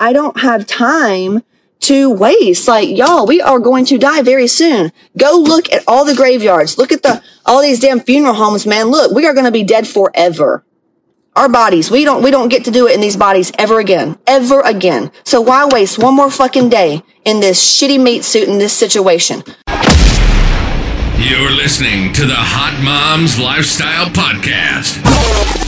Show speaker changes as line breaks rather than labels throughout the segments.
I don't have time to waste. Like, y'all, we are going to die very soon. Go look at all the graveyards. Look at the, all these damn funeral homes, man. Look, we are going to be dead forever. Our bodies, we don't, we don't get to do it in these bodies ever again, ever again. So why waste one more fucking day in this shitty meat suit in this situation?
You're listening to the Hot Moms Lifestyle Podcast.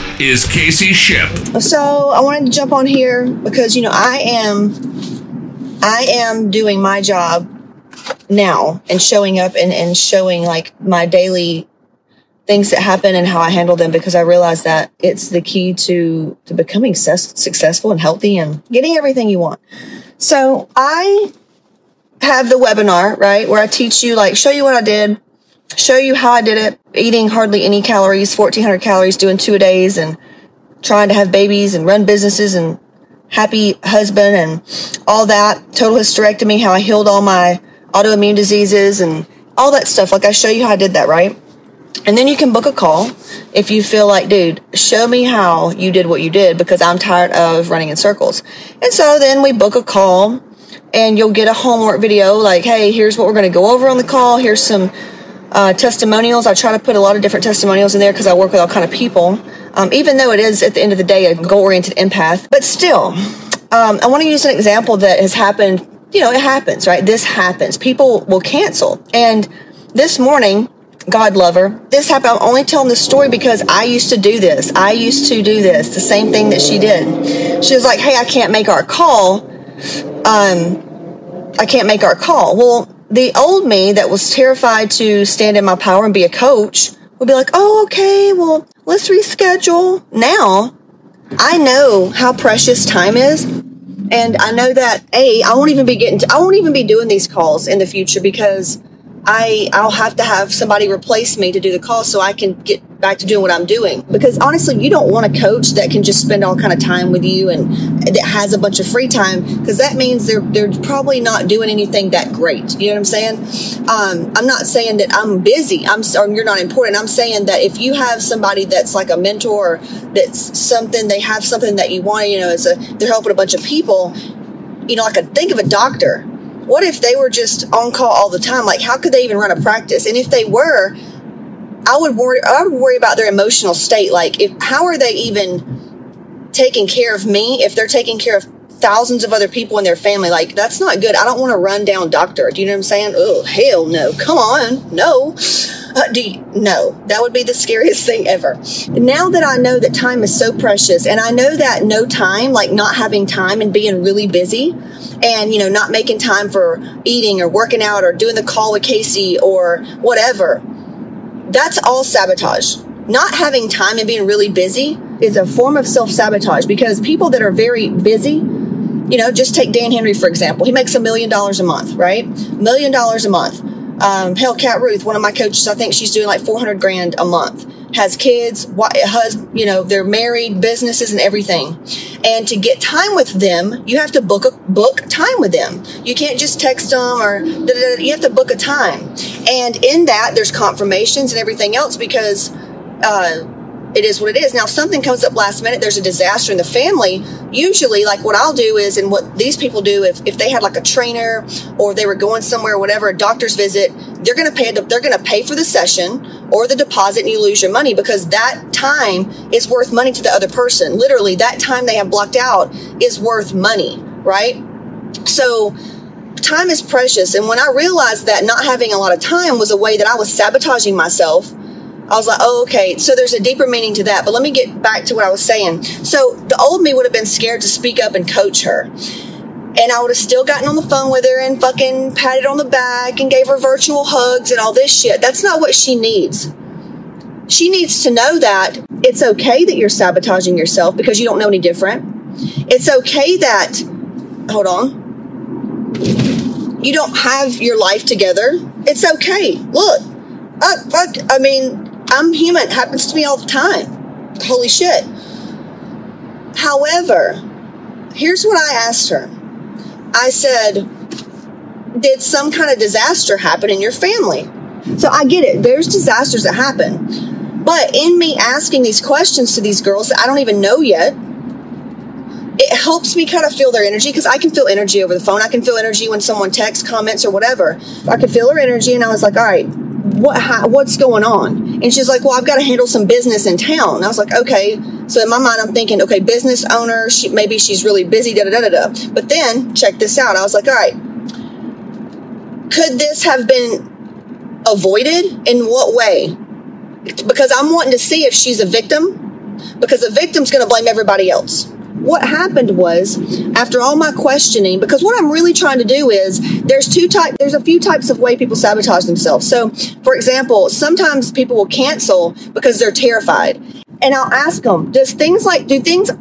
is Casey Ship.
So I wanted to jump on here because you know I am I am doing my job now and showing up and, and showing like my daily things that happen and how I handle them because I realize that it's the key to to becoming ses- successful and healthy and getting everything you want. So I have the webinar, right, where I teach you like show you what I did, show you how I did it, eating hardly any calories, 1400 calories, doing two a days and trying to have babies and run businesses and happy husband and all that. Total hysterectomy, how I healed all my autoimmune diseases and all that stuff. Like I show you how I did that, right? And then you can book a call if you feel like, dude, show me how you did what you did because I'm tired of running in circles. And so then we book a call and you'll get a homework video like, hey, here's what we're going to go over on the call. Here's some uh, testimonials. I try to put a lot of different testimonials in there because I work with all kind of people. Um, even though it is at the end of the day a goal-oriented empath, but still, um, I want to use an example that has happened. You know, it happens, right? This happens. People will cancel. And this morning, God lover, this happened. I'm only telling this story because I used to do this. I used to do this, the same thing that she did. She was like, "Hey, I can't make our call. Um, I can't make our call." Well, the old me that was terrified to stand in my power and be a coach would be like, oh, okay, well, let's reschedule. Now I know how precious time is. And I know that, A, I won't even be getting to, I won't even be doing these calls in the future because I I'll have to have somebody replace me to do the call so I can get back to doing what I'm doing. Because honestly, you don't want a coach that can just spend all kind of time with you and that has a bunch of free time because that means they're they're probably not doing anything that great. You know what I'm saying? Um, I'm not saying that I'm busy. I'm or you're not important. I'm saying that if you have somebody that's like a mentor, that's something they have something that you want. You know, it's a they're helping a bunch of people. You know, like a think of a doctor what if they were just on call all the time? Like, how could they even run a practice? And if they were, I would worry. I would worry about their emotional state. Like, if how are they even taking care of me if they're taking care of thousands of other people in their family? Like, that's not good. I don't want to run down doctor. Do you know what I'm saying? Oh, hell no! Come on, no. Uh, do you, no, that would be the scariest thing ever. Now that I know that time is so precious, and I know that no time, like not having time and being really busy, and you know not making time for eating or working out or doing the call with Casey or whatever, that's all sabotage. Not having time and being really busy is a form of self sabotage because people that are very busy you know, just take Dan Henry, for example. He makes a million dollars a month, right? Million dollars a month. Um, hell, Cat Ruth, one of my coaches, I think she's doing like 400 grand a month. Has kids, husband, you know, they're married, businesses and everything. And to get time with them, you have to book a book time with them. You can't just text them or you have to book a time. And in that, there's confirmations and everything else because, uh, it is what it is. Now, if something comes up last minute, there's a disaster in the family. Usually, like what I'll do is, and what these people do, if, if they had like a trainer or they were going somewhere, whatever, a doctor's visit, they're going to pay, they're going to pay for the session or the deposit and you lose your money because that time is worth money to the other person. Literally, that time they have blocked out is worth money, right? So, time is precious. And when I realized that not having a lot of time was a way that I was sabotaging myself, I was like, oh, okay. So there's a deeper meaning to that. But let me get back to what I was saying. So the old me would have been scared to speak up and coach her. And I would have still gotten on the phone with her and fucking patted on the back and gave her virtual hugs and all this shit. That's not what she needs. She needs to know that it's okay that you're sabotaging yourself because you don't know any different. It's okay that, hold on, you don't have your life together It's okay. Look, I, I, I mean, I'm human. It happens to me all the time. Holy shit. However, here's what I asked her. I said, Did some kind of disaster happen in your family? So I get it. There's disasters that happen. But in me asking these questions to these girls that I don't even know yet, it helps me kind of feel their energy because I can feel energy over the phone. I can feel energy when someone texts, comments, or whatever. I could feel her energy, and I was like, all right, what how, what's going on? And she's like, well, I've got to handle some business in town. And I was like, okay. So in my mind, I'm thinking, okay, business owner. She, maybe she's really busy. Da da da da. But then check this out. I was like, all right, could this have been avoided? In what way? Because I'm wanting to see if she's a victim. Because the victim's going to blame everybody else what happened was after all my questioning because what i'm really trying to do is there's two type there's a few types of way people sabotage themselves. So for example sometimes people will cancel because they're terrified. And i'll ask them does things like do things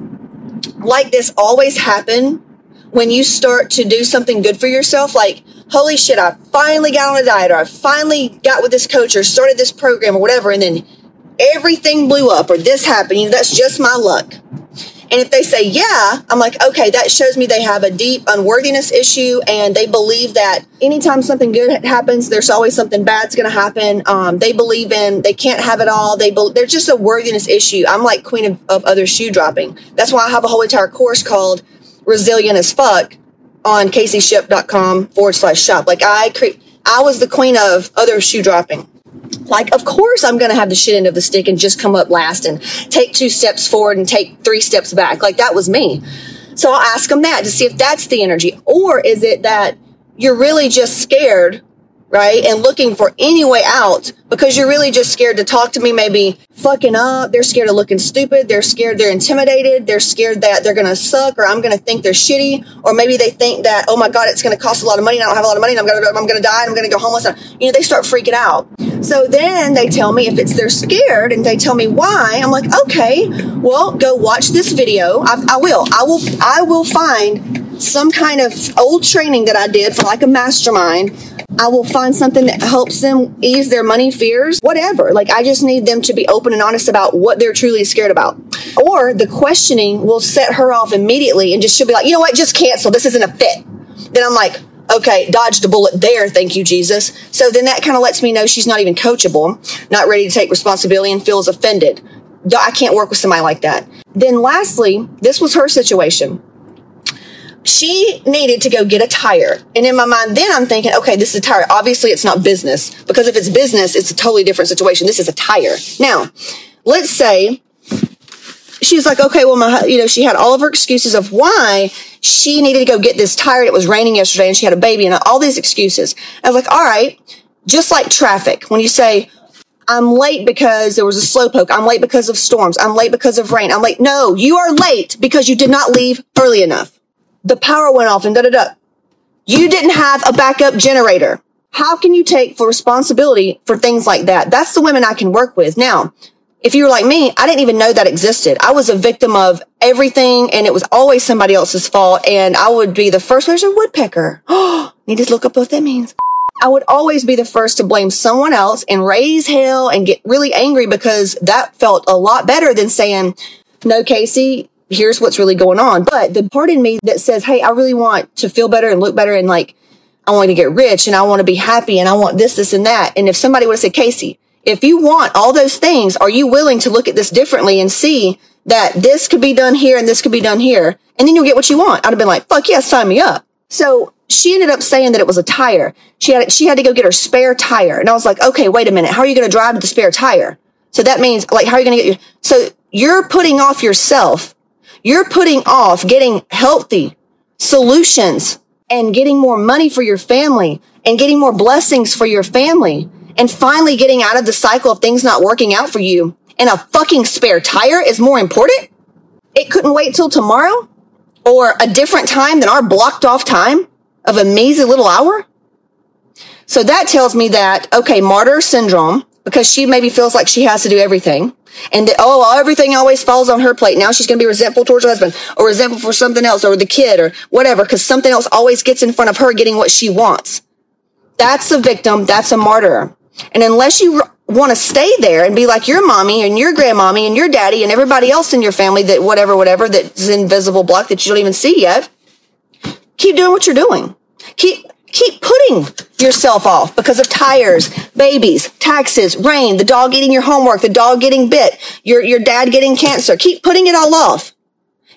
like this always happen when you start to do something good for yourself? Like holy shit i finally got on a diet or i finally got with this coach or started this program or whatever and then everything blew up or this happened. You know, that's just my luck and if they say, yeah, I'm like, okay, that shows me they have a deep unworthiness issue and they believe that anytime something good happens, there's always something bad's going to happen. Um, they believe in, they can't have it all. They be, They're just a worthiness issue. I'm like queen of, of other shoe dropping. That's why I have a whole entire course called Resilient as Fuck on caseyship.com forward slash shop. Like I create, I was the queen of other shoe dropping. Like, of course, I'm going to have the shit end of the stick and just come up last and take two steps forward and take three steps back. Like, that was me. So I'll ask them that to see if that's the energy. Or is it that you're really just scared right? And looking for any way out because you're really just scared to talk to me, maybe fucking up. They're scared of looking stupid. They're scared they're intimidated. They're scared that they're going to suck or I'm going to think they're shitty. Or maybe they think that, oh my God, it's going to cost a lot of money and I don't have a lot of money and I'm going to, I'm going to die and I'm going to go homeless. And, you know, they start freaking out. So then they tell me if it's they're scared and they tell me why, I'm like, okay, well, go watch this video. I, I will. I will. I will find some kind of old training that I did for like a mastermind I will find something that helps them ease their money fears, whatever. Like, I just need them to be open and honest about what they're truly scared about. Or the questioning will set her off immediately and just she'll be like, you know what, just cancel. This isn't a fit. Then I'm like, okay, dodged a bullet there. Thank you, Jesus. So then that kind of lets me know she's not even coachable, not ready to take responsibility and feels offended. I can't work with somebody like that. Then lastly, this was her situation she needed to go get a tire. And in my mind, then I'm thinking, okay, this is a tire. Obviously, it's not business because if it's business, it's a totally different situation. This is a tire. Now, let's say she's like, okay, well, my, you know, she had all of her excuses of why she needed to go get this tire. It was raining yesterday and she had a baby and all these excuses. I was like, all right, just like traffic, when you say, I'm late because there was a slowpoke. I'm late because of storms. I'm late because of rain. I'm late. No, you are late because you did not leave early enough the power went off and da da da. You didn't have a backup generator. How can you take for responsibility for things like that? That's the women I can work with. Now, if you were like me, I didn't even know that existed. I was a victim of everything and it was always somebody else's fault. And I would be the first, there's a woodpecker? Oh, need to look up what that means. I would always be the first to blame someone else and raise hell and get really angry because that felt a lot better than saying, no, Casey, here's what's really going on. But the part in me that says, Hey, I really want to feel better and look better and like, I want to get rich and I want to be happy and I want this, this and that. And if somebody would have said, Casey, if you want all those things, are you willing to look at this differently and see that this could be done here and this could be done here? And then you'll get what you want. I'd have been like, fuck yes, sign me up. So she ended up saying that it was a tire. She had, she had to go get her spare tire. And I was like, okay, wait a minute. How are you going to drive the spare tire? So that means like, how are you going to get your, so you're putting off yourself you're putting off getting healthy solutions and getting more money for your family and getting more blessings for your family and finally getting out of the cycle of things not working out for you. And a fucking spare tire is more important. It couldn't wait till tomorrow or a different time than our blocked off time of a measly little hour. So that tells me that, okay, martyr syndrome, because she maybe feels like she has to do everything and that, oh, everything always falls on her plate. Now she's going to be resentful towards her husband or resentful for something else or the kid or whatever because something else always gets in front of her getting what she wants. That's a victim. That's a martyr. And unless you want to stay there and be like your mommy and your grandmommy and your daddy and everybody else in your family that whatever, whatever, that's invisible block that you don't even see yet, keep doing what you're doing. Keep, keep putting yourself off because of tires, babies, taxes, rain, the dog eating your homework, the dog getting bit, your, your dad getting cancer. Keep putting it all off.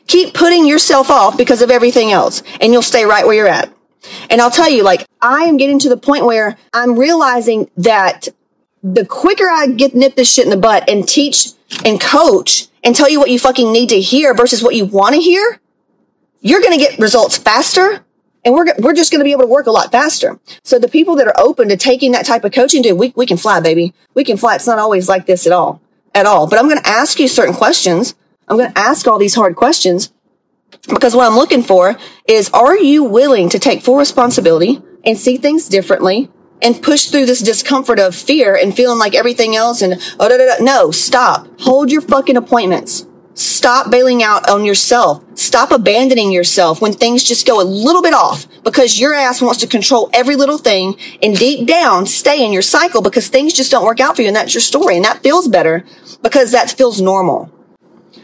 Keep putting yourself off because of everything else and you'll stay right where you're at. And I'll tell you, like, I am getting to the point where I'm realizing that the quicker I get nip this shit in the butt and teach and coach and tell you what you fucking need to hear versus what you want to hear, you're going to get results faster and we're, we're just going to be able to work a lot faster. So the people that are open to taking that type of coaching, dude, we, we can fly, baby. We can fly. It's not always like this at all, at all. But I'm going to ask you certain questions. I'm going to ask all these hard questions because what I'm looking for is, are you willing to take full responsibility and see things differently and push through this discomfort of fear and feeling like everything else and oh, da, da, da. no, stop. Hold your fucking appointments. Stop bailing out on yourself. Stop abandoning yourself when things just go a little bit off because your ass wants to control every little thing and deep down stay in your cycle because things just don't work out for you and that's your story and that feels better because that feels normal.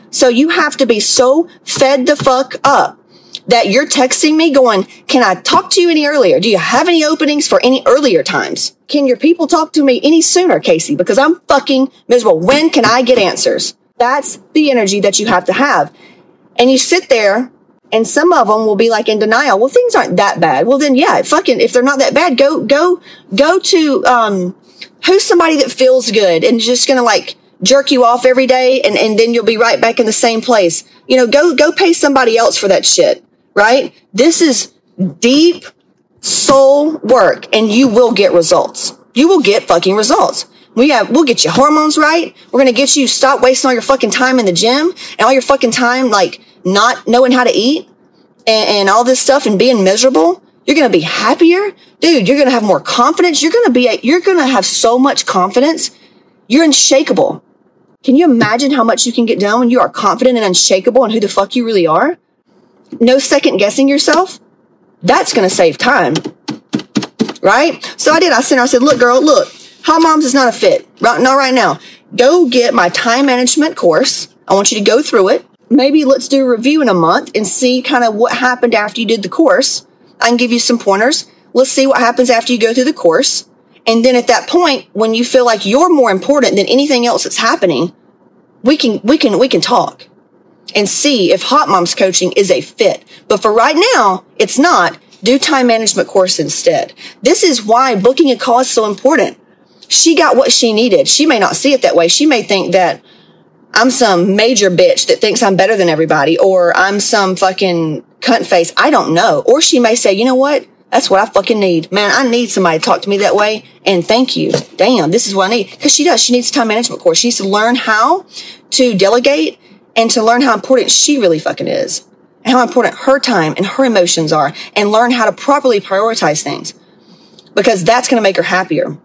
So you have to be so fed the fuck up that you're texting me going, can I talk to you any earlier? Do you have any openings for any earlier times? Can your people talk to me any sooner, Casey? Because I'm fucking miserable. When can I get answers? That's the energy that you have to have. And you sit there and some of them will be like in denial. Well, things aren't that bad. Well, then yeah, fucking, if they're not that bad, go, go, go to, um, who's somebody that feels good and just gonna like jerk you off every day and, and then you'll be right back in the same place. You know, go, go pay somebody else for that shit, right? This is deep soul work and you will get results. You will get fucking results. We have, we'll get your hormones right. We're going to get you stop wasting all your fucking time in the gym and all your fucking time, like not knowing how to eat and, and all this stuff and being miserable. You're going to be happier. Dude, you're going to have more confidence. You're going to be, you're going to have so much confidence. You're unshakable. Can you imagine how much you can get done when you are confident and unshakable and who the fuck you really are? No second guessing yourself. That's going to save time. Right? So I did. I sent her, I said, look, girl, look, Hot Moms is not a fit. Right, not right now. Go get my time management course. I want you to go through it. Maybe let's do a review in a month and see kind of what happened after you did the course. I can give you some pointers. Let's see what happens after you go through the course. And then at that point, when you feel like you're more important than anything else that's happening, we can, we can, we can talk and see if Hot Moms coaching is a fit. But for right now, it's not. Do time management course instead. This is why booking a call is so important. She got what she needed. She may not see it that way. She may think that I'm some major bitch that thinks I'm better than everybody or I'm some fucking cunt face. I don't know. Or she may say, you know what? That's what I fucking need. Man, I need somebody to talk to me that way. And thank you. Damn, this is what I need. Cause she does. She needs time management course. She needs to learn how to delegate and to learn how important she really fucking is and how important her time and her emotions are and learn how to properly prioritize things because that's going to make her happier.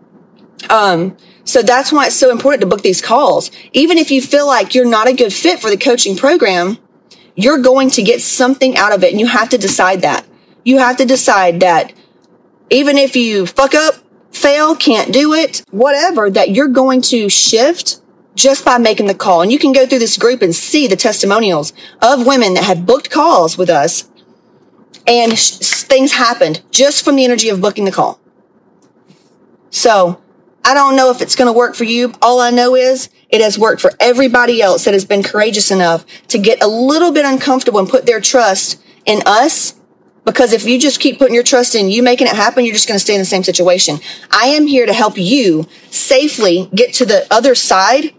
Um, so that's why it's so important to book these calls. Even if you feel like you're not a good fit for the coaching program, you're going to get something out of it and you have to decide that. You have to decide that even if you fuck up, fail, can't do it, whatever, that you're going to shift just by making the call. And you can go through this group and see the testimonials of women that have booked calls with us and sh- things happened just from the energy of booking the call. So I don't know if it's going to work for you. All I know is it has worked for everybody else that has been courageous enough to get a little bit uncomfortable and put their trust in us. Because if you just keep putting your trust in you making it happen, you're just going to stay in the same situation. I am here to help you safely get to the other side,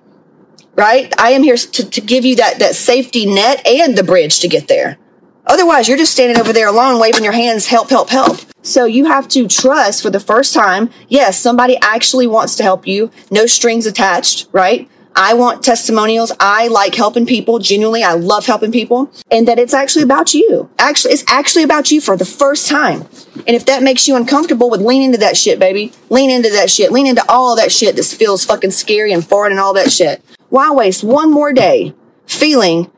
right? I am here to, to give you that, that safety net and the bridge to get there. Otherwise, you're just standing over there alone, waving your hands, help, help, help. So you have to trust for the first time. Yes, somebody actually wants to help you. No strings attached, right? I want testimonials. I like helping people. Genuinely, I love helping people and that it's actually about you. Actually, it's actually about you for the first time. And if that makes you uncomfortable with lean into that shit, baby, lean into that shit. Lean into all that shit that feels fucking scary and foreign and all that shit. Why waste one more day feeling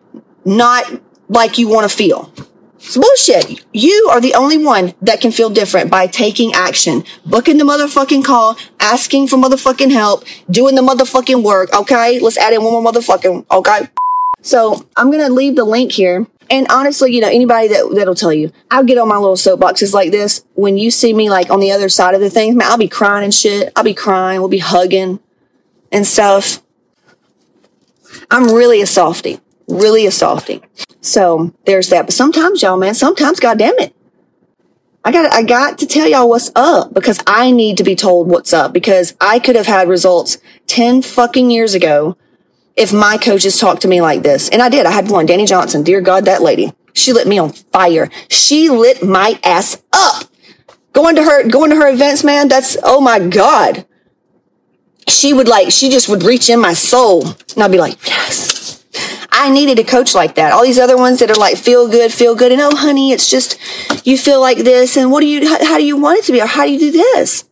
not like you want to feel? It's bullshit. You are the only one that can feel different by taking action, booking the motherfucking call, asking for motherfucking help, doing the motherfucking work. Okay. Let's add in one more motherfucking. Okay. So I'm going to leave the link here. And honestly, you know, anybody that, that'll tell you, I'll get on my little soapboxes like this. When you see me like on the other side of the thing, man, I'll be crying and shit. I'll be crying. We'll be hugging and stuff. I'm really a softie, really a softie. So there's that. But sometimes y'all, man, sometimes, goddamn it. I got, I got to tell y'all what's up because I need to be told what's up because I could have had results 10 fucking years ago if my coaches talked to me like this. And I did. I had one, Dani Johnson. Dear God, that lady. She lit me on fire. She lit my ass up. Going to her, going to her events, man. That's, oh my God. She would like, she just would reach in my soul and I'd be like, yes. I needed a coach like that. All these other ones that are like, feel good, feel good. And oh, honey, it's just, you feel like this. And what do you, how, how do you want it to be? Or how do you do this?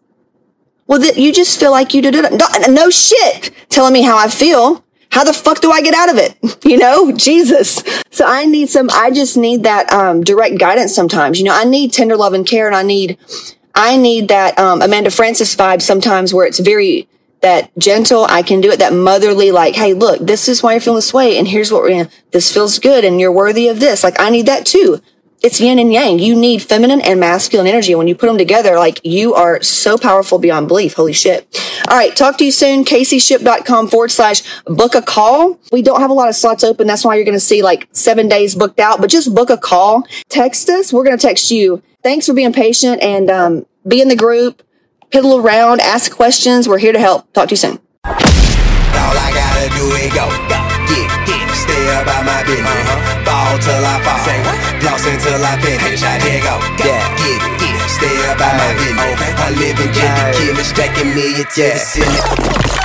Well, th- you just feel like you did it. No, no shit telling me how I feel. How the fuck do I get out of it? You know, Jesus. So I need some, I just need that, um, direct guidance sometimes. You know, I need tender love and care and I need, I need that, um, Amanda Frances vibe sometimes where it's very, that gentle, I can do it, that motherly, like, hey, look, this is why you're feeling this way. And here's what we're to, this feels good and you're worthy of this. Like, I need that too. It's yin and yang. You need feminine and masculine energy. When you put them together, like you are so powerful beyond belief. Holy shit. All right. Talk to you soon. CaseyShip.com forward slash book a call. We don't have a lot of slots open. That's why you're going to see like seven days booked out, but just book a call. Text us. We're going to text you. Thanks for being patient and um, be in the group piddle around, ask questions. We're here to help. Talk to you soon.
All I gotta do is go, get, get, stay about my business. Uh-huh. Ball till I fall, say what? Floss until I finish. I did go, yeah, get, get, stay about my business. I live in Jimmy Kimmel, stacking million to the ceiling.